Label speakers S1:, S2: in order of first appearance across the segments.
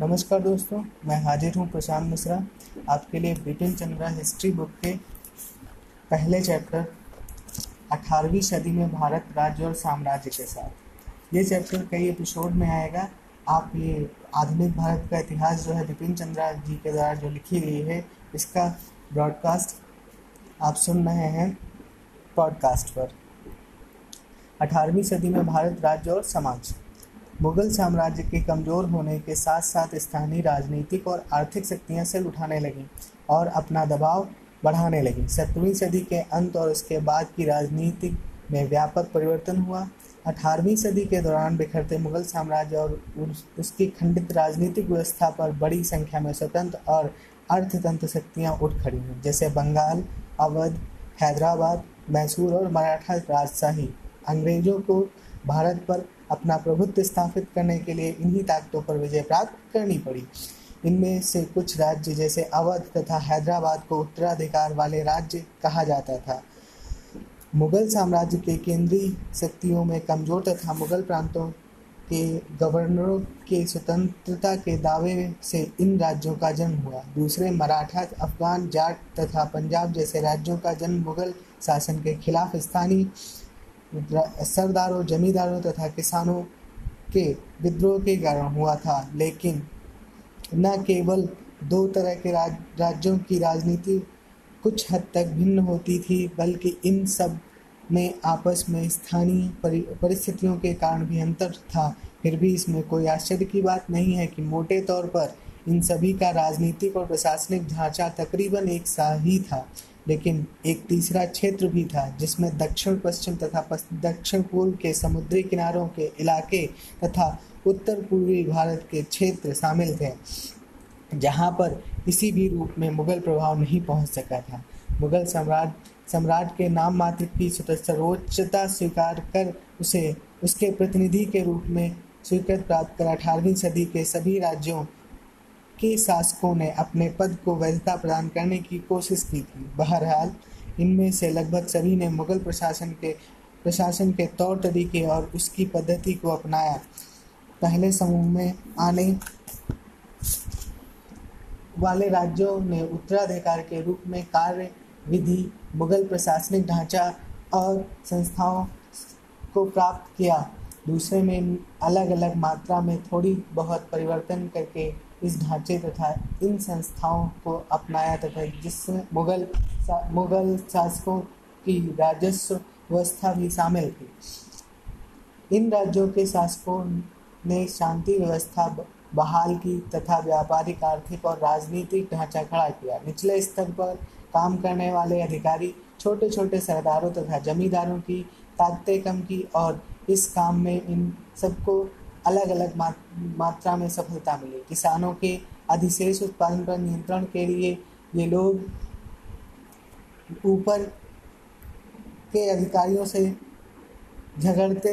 S1: नमस्कार दोस्तों, मैं हाजिर हूँ प्रशांत मिश्रा। आपके लिए बिपिन चंद्रा हिस्ट्री बुक के पहले चैप्टर 18वीं सदी में भारत राज्य और साम्राज्य के साथ। ये चैप्टर कई एपिसोड में आएगा। आप ये आधुनिक भारत का इतिहास जो है बिपिन चंद्रा जी के द्वारा जो लिखी गई है, इसका ब्रॉडकास्ट आप सुन रहे हैं पॉडकास्ट पर। अठारहवीं सदी में भारत राज्य और समाज। मुगल साम्राज्य के कमज़ोर होने के साथ साथ स्थानीय राजनीतिक और आर्थिक शक्तियाँ सिर उठाने लगीं और अपना दबाव बढ़ाने लगी। सत्रहवीं सदी के अंत और उसके बाद की राजनीति में व्यापक परिवर्तन हुआ। अठारहवीं सदी के दौरान बिखरते मुगल साम्राज्य और उसकी खंडित राजनीतिक व्यवस्था पर बड़ी संख्या में स्वतंत्र और अर्थतंत्र शक्तियाँ उठ खड़ी हुई जैसे बंगाल, अवध, हैदराबाद, मैसूर और मराठा राजशाही। अंग्रेज़ों को भारत पर अपना प्रभुत्व स्थापित करने के लिए इन्हीं ताकतों पर विजय प्राप्त करनी पड़ी। इनमें से कुछ राज्य जैसे अवध तथा हैदराबाद को उत्तराधिकार वाले राज्य कहा जाता था। मुगल साम्राज्य के केंद्रीय शक्तियों में कमज़ोर तथा मुगल प्रांतों के गवर्नरों के स्वतंत्रता के दावे से इन राज्यों का जन्म हुआ। दूसरे मराठा, अफगान, जाट तथा पंजाब जैसे राज्यों का जन्म मुगल शासन के खिलाफ स्थानीय सरदारों जमींदारों तथा किसानों के विद्रोह के कारण हुआ था। लेकिन न केवल दो तरह के राज, राज्यों की राजनीति कुछ हद तक भिन्न होती थी बल्कि इन सब में आपस में स्थानीय परिस्थितियों के कारण भी अंतर था। फिर भी इसमें कोई आश्चर्य की बात नहीं है कि मोटे तौर पर इन सभी का राजनीतिक और प्रशासनिक ढांचा तकरीबन एक सा ही था। लेकिन एक तीसरा क्षेत्र भी था, जिसमें दक्षिण, पश्चिम तथा दक्षिण पूर्व के समुद्री किनारों के इलाके तथा उत्तर पूर्वी भारत के क्षेत्र शामिल थे, जहाँ पर किसी भी रूप में मुगल प्रभाव नहीं पहुँच सका था। मुगल सम्राट सम्राट के नाम मात्र की सर्वोच्चता स्वीकार कर उसे, उसके प्रतिनिधि के रूप में स्वीकृत प्राप्त कर। अठारहवीं सदी के सभी राज्यों के शासकों ने अपने पद को वैधता प्रदान करने की कोशिश की थी। बहरहाल, इनमें से लगभग सभी ने मुगल प्रशासन के प्रशासन के तौर तरीके और उसकी पद्धति को अपनाया। पहले समूह में आने वाले राज्यों ने उत्तराधिकार के रूप में कार्य विधि मुगल प्रशासनिक ढांचा और संस्थाओं को प्राप्त किया। दूसरे में अलग अलग मात्रा में थोड़ी बहुत परिवर्तन करके इस ढांचे तथा इन संस्थाओं को अपनाया तथा जिसमें मुगल सा, मुगल शासकों की राजस्व व्यवस्था भी शामिल थी। इन राज्यों के शासकों ने शांति व्यवस्था बहाल की तथा व्यापारिक आर्थिक और राजनीतिक ढांचा खड़ा किया। निचले स्तर पर काम करने वाले अधिकारी छोटे छोटे सरदारों तथा जमींदारों की ताकतें कम की और इस काम में इन सबको अलग अलग मात्रा में सफलता मिली। किसानों के अधिशेष उत्पादन पर नियंत्रण के लिए ये लोग ऊपर के अधिकारियों से झगड़ते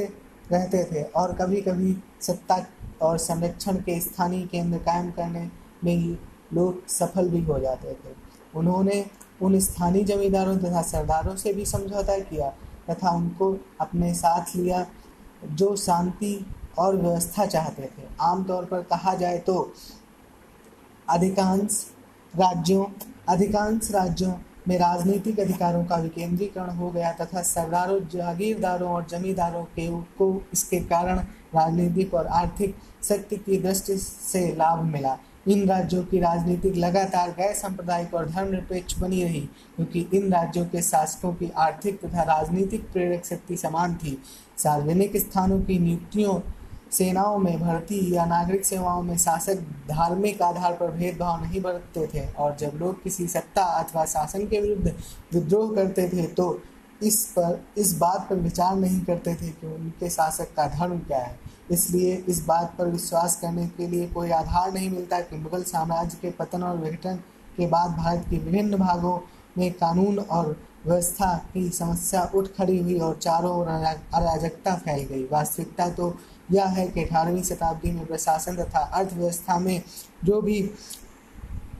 S1: रहते थे और कभी कभी सत्ता और संरक्षण के स्थानीय केंद्र कायम करने में ही लोग सफल भी हो जाते थे। उन्होंने उन स्थानीय जमींदारों तथा सरदारों से भी समझौता किया तथा उनको अपने साथ लिया जो शांति और व्यवस्था चाहते थे। आमतौर पर कहा जाए तो अधिकांश राज्यों अधिकांश राज्यों में राजनीतिक अधिकारों का विकेंद्रीकरण हो गया तथा सरदारों, जागीरदारों और जमींदारों के को इसके कारण राजनीतिक और आर्थिक शक्ति की दृष्टि से लाभ मिला। इन राज्यों की राजनीति लगातार गैर सांप्रदायिक और धर्मनिरपेक्ष बनी रही, क्योंकि इन राज्यों के शासकों की आर्थिक तथा राजनीतिक प्रेरक शक्ति समान थी। सार्वजनिक स्थानों की नियुक्तियों सेनाओं में भर्ती या नागरिक सेवाओं में शासक धार्मिक आधार पर भेदभाव नहीं बरतते थे और जब लोग किसी सत्ता अथवा शासन के विरुद्ध विद्रोह करते थे तो इस पर, इस बात पर विचार नहीं करते थे कि उनके शासक का धर्म क्या है। इसलिए इस बात पर विश्वास करने के लिए कोई आधार नहीं मिलता कि मुगल साम्राज्य के पतन और विघटन के बाद भारत के विभिन्न भागों में कानून और व्यवस्था की समस्या उठ खड़ी हुई और चारों ओर अराजकता फैल गई। वास्तविकता तो यह है कि अठारहवीं शताब्दी में प्रशासन तथा अर्थव्यवस्था में जो भी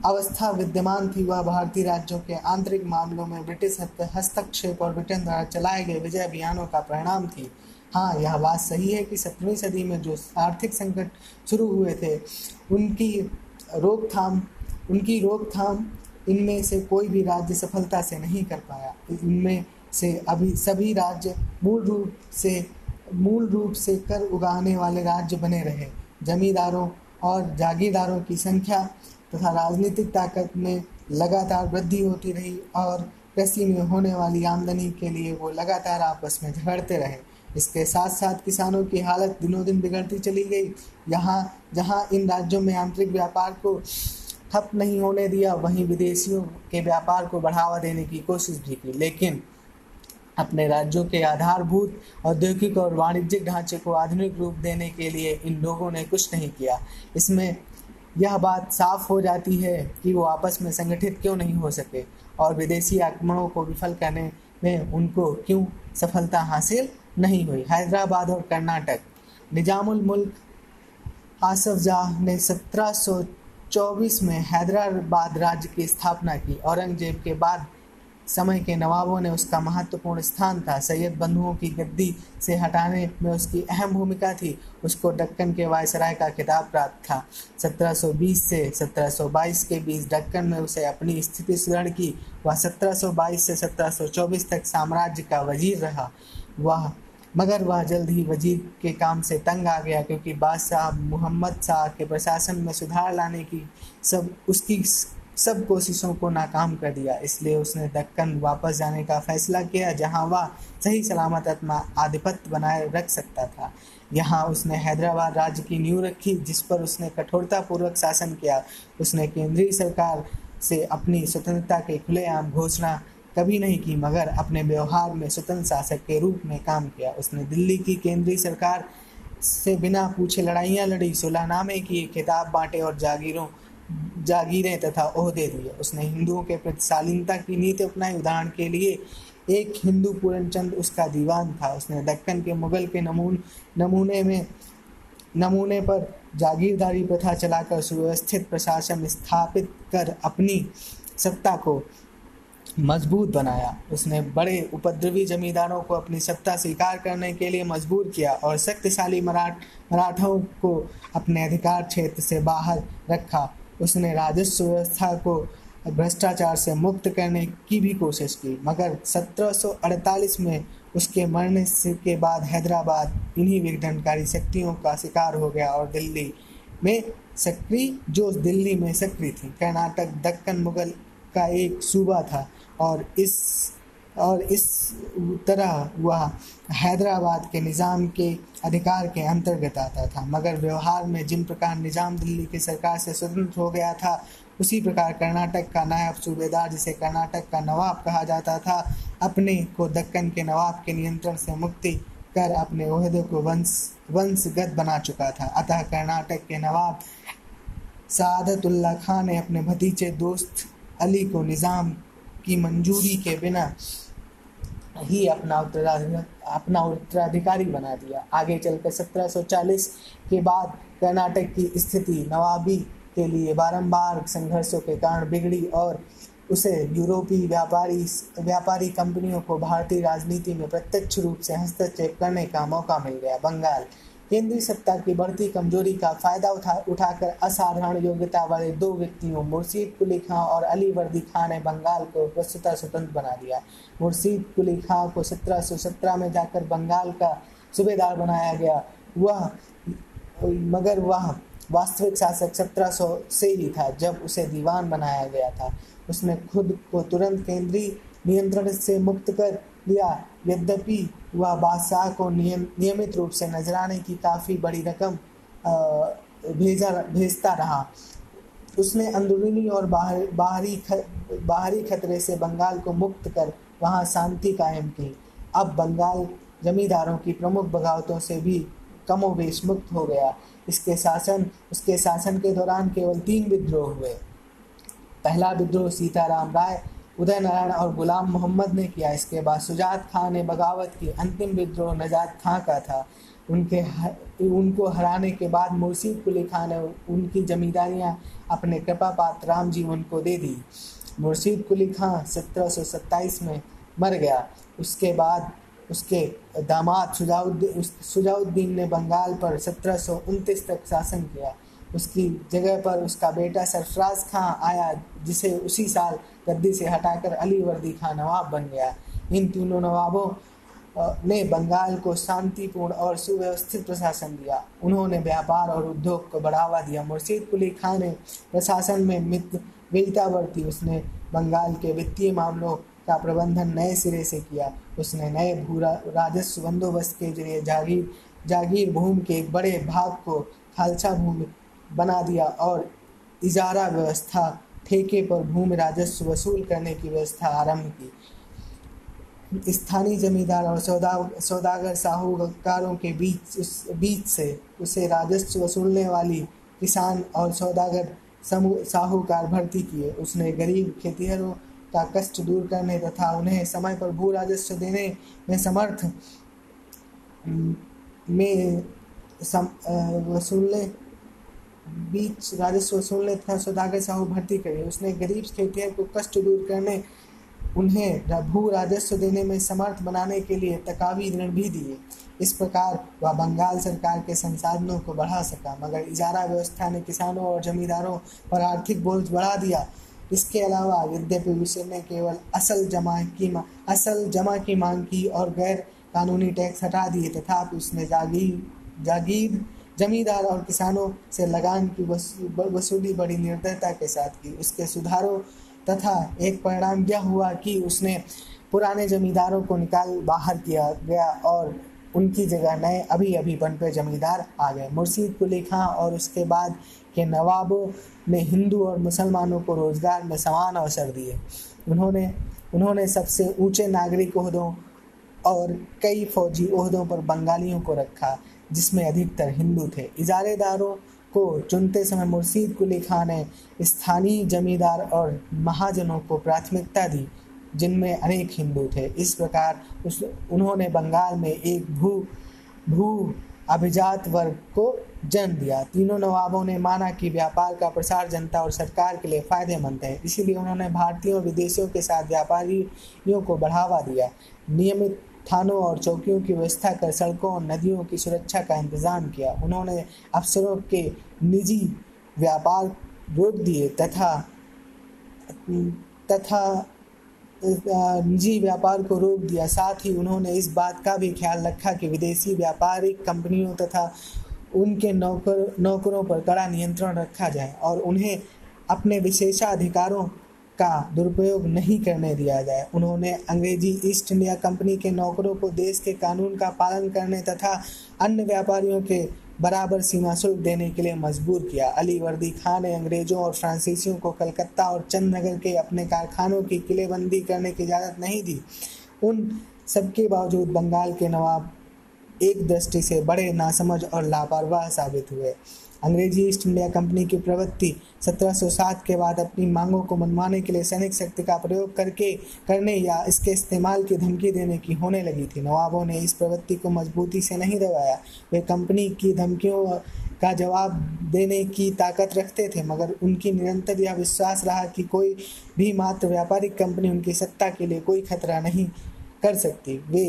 S1: अवस्था विद्यमान थी, वह भारतीय राज्यों के आंतरिक मामलों में ब्रिटिश हस्तक्षेप और ब्रिटेन द्वारा चलाए गए विजय अभियानों का परिणाम थी। हाँ यह बात सही है कि सत्रहवीं सदी में जो आर्थिक संकट शुरू हुए थे, उनकी रोकथाम उनकी रोकथाम इनमें से कोई भी राज्य सफलता से नहीं कर पाया। इनमें से अभी सभी राज्य मूल रूप से मूल रूप से कर उगाने वाले राज्य बने रहे। जमींदारों और जागीरदारों की संख्या तथा राजनीतिक ताकत में लगातार वृद्धि होती रही और कृषि में होने वाली आमदनी के लिए वो लगातार आपस में झगड़ते रहे। इसके साथ साथ किसानों की हालत दिनों दिन बिगड़ती चली गई। यहाँ, जहाँ इन राज्यों में आंतरिक व्यापार को ठप नहीं होने दिया, वहीं विदेशियों के व्यापार को बढ़ावा देने की कोशिश भी की। लेकिन अपने राज्यों के आधारभूत, औद्योगिक और वाणिज्यिक ढांचे को आधुनिक रूप देने के लिए इन लोगों ने कुछ नहीं किया। इसमें यह बात साफ़ हो जाती है कि वो आपस में संगठित क्यों नहीं हो सके और विदेशी आक्रमणों को विफल करने में उनको क्यों सफलता हासिल नहीं हुई। हैदराबाद और कर्नाटक। निजामुल मुल्क आसफ जाह ने 1724 में हैदराबाद राज्य की स्थापना की। औरंगज़ेब के बाद समय के नवाबों ने उसका महत्वपूर्ण स्थान था। सैयद बंधुओं की गद्दी से हटाने में उसकी अहम भूमिका थी। उसको डक्कन के वायसराय का खिताब प्राप्त था। 1720 से 1722 के बीच डक्कन में उसे अपनी स्थिति सुदृढ़ की वह 1722 से 1724 तक साम्राज्य का वज़ीर रहा। वह, मगर वह जल्द ही वज़ीर के काम से तंग आ गया क्योंकि बादशाह मोहम्मद शाह के प्रशासन में सुधार लाने की सब उसकी सब कोशिशों को नाकाम कर दिया। इसलिए उसने दक्कन वापस जाने का फैसला किया, जहाँ वह सही सलामत अपना आधिपत्य बनाए रख सकता था। यहाँ उसने हैदराबाद राज्य की नींव रखी, जिस पर उसने कठोरतापूर्वक शासन किया। उसने केंद्रीय सरकार से अपनी स्वतंत्रता के खुलेआम घोषणा कभी नहीं की, मगर अपने व्यवहार में स्वतंत्र शासक के रूप में काम किया। उसने दिल्ली की केंद्रीय सरकार से बिना पूछे लड़ाइयाँ लड़ी सुलहनामे किए, खिताब बांटे और जागीरों जागीरें तथा ओहदे दिए। उसने हिंदुओं के प्रति शालीनता की नीति अपनाई। उदाहरण के लिए, एक हिंदू पूरनचंद उसका दीवान था। उसने दक्कन के मुगल के नमून, नमूने में, नमूने पर जागीरदारी प्रथा चलाकर सुव्यवस्थित प्रशासन स्थापित कर अपनी सत्ता को मज़बूत बनाया। उसने बड़े उपद्रवी जमींदारों को अपनी सत्ता स्वीकार करने के लिए मजबूर किया और शक्तिशाली मराठ, मराठों को अपने अधिकार क्षेत्र से बाहर रखा। उसने राजस्व व्यवस्था को भ्रष्टाचार से मुक्त करने की भी कोशिश की, मगर 1748 में उसके मरने के बाद हैदराबाद इन्हीं विघटनकारी शक्तियों का शिकार हो गया और दिल्ली में सक्रिय, जो दिल्ली में सक्रिय थी। कर्नाटक दक्कन मुगल का एक सूबा था और इस और इस तरह वह हैदराबाद के निज़ाम के अधिकार के अंतर्गत आता था। मगर व्यवहार में जिन प्रकार निज़ाम दिल्ली की सरकार से स्वतंत्र हो गया था, उसी प्रकार कर्नाटक का नायब सूबेदार, जिसे कर्नाटक का नवाब कहा जाता था, अपने को दक्कन के नवाब के नियंत्रण से मुक्ति कर अपने ओहदे को वंश, वंशगत बना चुका था। अतः कर्नाटक के नवाब सादतुल्ला खान ने अपने भतीजे दोस्त अली को निज़ाम की मंजूरी के बिना ही अपना अपना उत्तराधिकारी बना दिया। आगे चलकर 1740 के बाद कर्नाटक की स्थिति नवाबी के लिए बारंबार संघर्षों के कारण बिगड़ी और उसे यूरोपीय व्यापारी व्यापारी कंपनियों को भारतीय राजनीति में प्रत्यक्ष रूप से हस्तक्षेप करने का मौका मिल गया। बंगाल केंद्रीय सत्ता की बढ़ती कमज़ोरी का फ़ायदा उठा, उठाकर असाधारण योग्यता वाले दो व्यक्तियों, मुर्शीद कुली खां और अली वर्दी खां ने बंगाल को वस्तुतः स्वतंत्र बना दिया। मुर्शीद कुली खां को 1717 में जाकर बंगाल का सूबेदार बनाया गया। वह, मगर वह वास्तविक शासक 1700 से ही था, जब उसे दीवान बनाया गया था। उसने खुद को तुरंत केंद्रीय नियंत्रण से मुक्त कर लिया यद्यपि वह बादशाह को नियम नियमित रूप से नजराने की काफ़ी बड़ी रकम भेजा भेजता रहा। उसने अंदरूनी और बाहर बाहरी ख, बाहरी खतरे से बंगाल को मुक्त कर वहाँ शांति कायम की। अब बंगाल जमींदारों की प्रमुख बगावतों से भी कमोवेश मुक्त हो गया। इसके शासन उसके शासन के दौरान केवल तीन विद्रोह हुए। पहला विद्रोह सीताराम राय उदय नारायण और गुलाम मोहम्मद ने किया। इसके बाद सुजात खां ने बगावत की। अंतिम विद्रोह नजात खां का था। उनके हर, उनको हराने के बाद मुर्शीद कुली खां ने उनकी जमींदारियाँ अपने कृपा पात्र राम जीवन को दे दी। मुर्शीद कुली खां सत्रह सौ सत्ताईस में मर गया। उसके बाद उसके दामाद सुजाउद्दीन सुजाउद्दीन ने बंगाल पर सत्रह सौ उनतीस तक शासन किया। उसकी जगह पर उसका बेटा सरफराज खां आया, जिसे उसी साल गद्दी से हटाकर अली वर्दी खां नवाब बन गया। इन तीनों नवाबों ने बंगाल को शांतिपूर्ण और सुव्यवस्थित प्रशासन दिया। उन्होंने व्यापार और उद्योग को बढ़ावा दिया। मुर्शीद कुली खां ने प्रशासन में मित्र वीरता बरती। उसने बंगाल के वित्तीय मामलों का प्रबंधन नए सिरे से किया। उसने नए भू राजस्व बंदोबस्त के ज़रिए जागीर जागीर भूमि के एक बड़े भाग को खालसा भूमि बना दिया और इजारा व्यवस्था ठेके पर भूमि राजस्व वसूल करने की व्यवस्था आरंभ की। स्थानीय जमींदार और सौदा सौदागर साहूकारों के बीच उस बीच से उसे राजस्व वसूलने वाली किसान और सौदागर समूह साहूकार भर्ती किए। उसने गरीब खेतिहरों का कष्ट दूर करने तथा उन्हें समय पर भू राजस्व देने में समर्थ में सम, वसूलने बीच राजस्व वसूलने तथा सौदागर साहू भर्ती करे। उसने गरीब खेतिहर को कष्ट दूर करने, उन्हें भू राजस्व देने में समर्थ बनाने के लिए तकावी ऋण भी दिए। इस प्रकार वह बंगाल सरकार के संसाधनों को बढ़ा सका, मगर इजारा व्यवस्था ने किसानों और जमींदारों पर आर्थिक बोझ बढ़ा दिया। इसके अलावा यद्यपि विषय ने केवल असल जमा की असल जमा की मांग की और गैर कानूनी टैक्स हटा दिए, तथापि उसने जागीर जागीर जमींदार और किसानों से लगान की वसूली बड़ी निर्दयता के साथ की। उसके सुधारों तथा एक परिणाम यह हुआ कि उसने पुराने जमींदारों को निकाल बाहर किया गया और उनकी जगह नए अभी अभी बन पे जमींदार आ गए। मुर्शीद कुली खां और उसके बाद के नवाबों ने हिंदू और मुसलमानों को रोज़गार में समान अवसर दिए। उन्होंने उन्होंने सबसे ऊँचे नागरिक उहदों और कई फौजी उहदों पर बंगालियों को रखा। जिसमें अधिकतर हिंदू थे। इजारेदारों को चुनते समय मुर्शीद कुली खान ने स्थानीय जमींदार और महाजनों को प्राथमिकता दी, जिनमें अनेक हिंदू थे। इस प्रकार उस, उन्होंने बंगाल में एक भू भू अभिजात वर्ग को जन्म दिया। तीनों नवाबों ने माना कि व्यापार का प्रसार जनता और सरकार के लिए फ़ायदेमंद है। इसीलिए उन्होंने भारतीयों विदेशियों के साथ व्यापारियों को बढ़ावा दिया। नियमित थानों और चौकियों की व्यवस्था कर सड़कों और नदियों की सुरक्षा का इंतज़ाम किया। उन्होंने अफसरों के निजी व्यापार रोक दिए तथा तथा निजी व्यापार को रोक दिया। साथ ही उन्होंने इस बात का भी ख्याल रखा कि विदेशी व्यापारिक कंपनियों तथा उनके नौकर, नौकरों पर कड़ा नियंत्रण रखा जाए और उन्हें अपने विशेषाधिकारों का दुरुपयोग नहीं करने दिया जाए। उन्होंने अंग्रेज़ी ईस्ट इंडिया कंपनी के नौकरों को देश के कानून का पालन करने तथा अन्य व्यापारियों के बराबर सीमा शुल्क देने के लिए मजबूर किया। अली वर्दी खान ने अंग्रेज़ों और फ्रांसीसियों को कलकत्ता और चंदनगर के अपने कारखानों की किलेबंदी करने की इजाज़त नहीं दी। उन सबके बावजूद बंगाल के नवाब एक दृष्टि से बड़े नासमझ और लापरवाह साबित हुए। अंग्रेज़ी ईस्ट इंडिया कंपनी की प्रवृत्ति 1707 के बाद अपनी मांगों को मनवाने के लिए सैनिक शक्ति का प्रयोग करके करने या इसके इस्तेमाल की धमकी देने की होने लगी थी। नवाबों ने इस प्रवृत्ति को मजबूती से नहीं दबाया। वे कंपनी की धमकियों का जवाब देने की ताकत रखते थे, मगर उनकी निरंतर यह विश्वास रहा कि कोई भी मात्र व्यापारिक कंपनी उनकी सत्ता के लिए कोई खतरा नहीं कर सकती। वे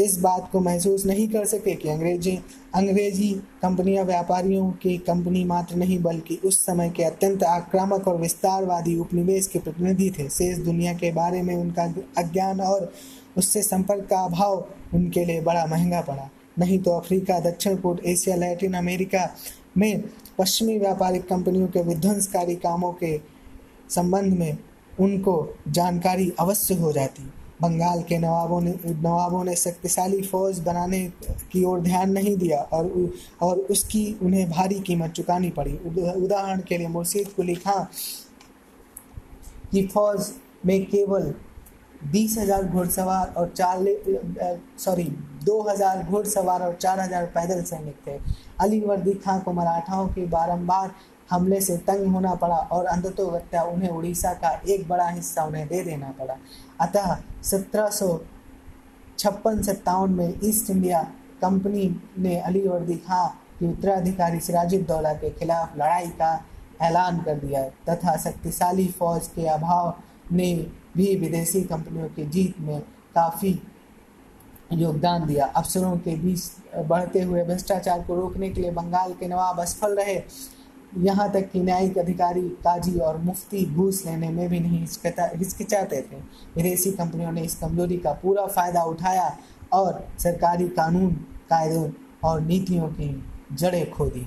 S1: इस बात को महसूस नहीं कर सके कि अंग्रेज़ी अंग्रेज़ी कंपनियाँ व्यापारियों की कंपनी मात्र नहीं, बल्कि उस समय के अत्यंत आक्रामक और विस्तारवादी उपनिवेश के प्रतिनिधि थे। शेष दुनिया के बारे में उनका अज्ञान और उससे संपर्क का अभाव उनके लिए बड़ा महँगा पड़ा। नहीं तो अफ्रीका, दक्षिण पूर्व एशिया, लैटिन अमेरिका में पश्चिमी व्यापारिक कंपनियों के विध्वंसकारी कामों के संबंध में उनको जानकारी अवश्य हो जाती। बंगाल के नवाबों ने नवाबों ने शक्तिशाली फौज बनाने की ओर ध्यान नहीं दिया और और उसकी, उन्हें भारी कीमत चुकानी पड़ी। उदाहरण के लिए मुर्शीद कुली खां, की फौज में केवल बीस हज़ार घुड़सवार और चार सॉरी दो हज़ार घुड़सवार और चार हज़ार पैदल सैनिक थे। अली वर्दी खां को मराठाओं की बारंबार हमले से तंग होना पड़ा और अंततोगत्या उन्हें उड़ीसा का एक बड़ा हिस्सा उन्हें दे देना पड़ा। अतः सत्रह सौ छप्पन सत्तावन में ईस्ट इंडिया कंपनी ने अली वर्दी खां के उत्तराधिकारी सिराजुद्दौला के खिलाफ लड़ाई का ऐलान कर दिया तथा शक्तिशाली फौज के अभाव ने भी विदेशी कंपनियों की जीत में काफ़ी योगदान दिया। अफसरों के बीच बढ़ते हुए भ्रष्टाचार को रोकने के लिए बंगाल के नवाब असफल रहे। यहाँ तक कि न्यायिक अधिकारी काजी और मुफ्ती घूस लेने में भी नहीं हिचकिचाते थे। विदेशी कंपनियों ने इस कमज़ोरी का पूरा फ़ायदा उठाया और सरकारी कानून, कायदों और नीतियों की जड़ें खो दी।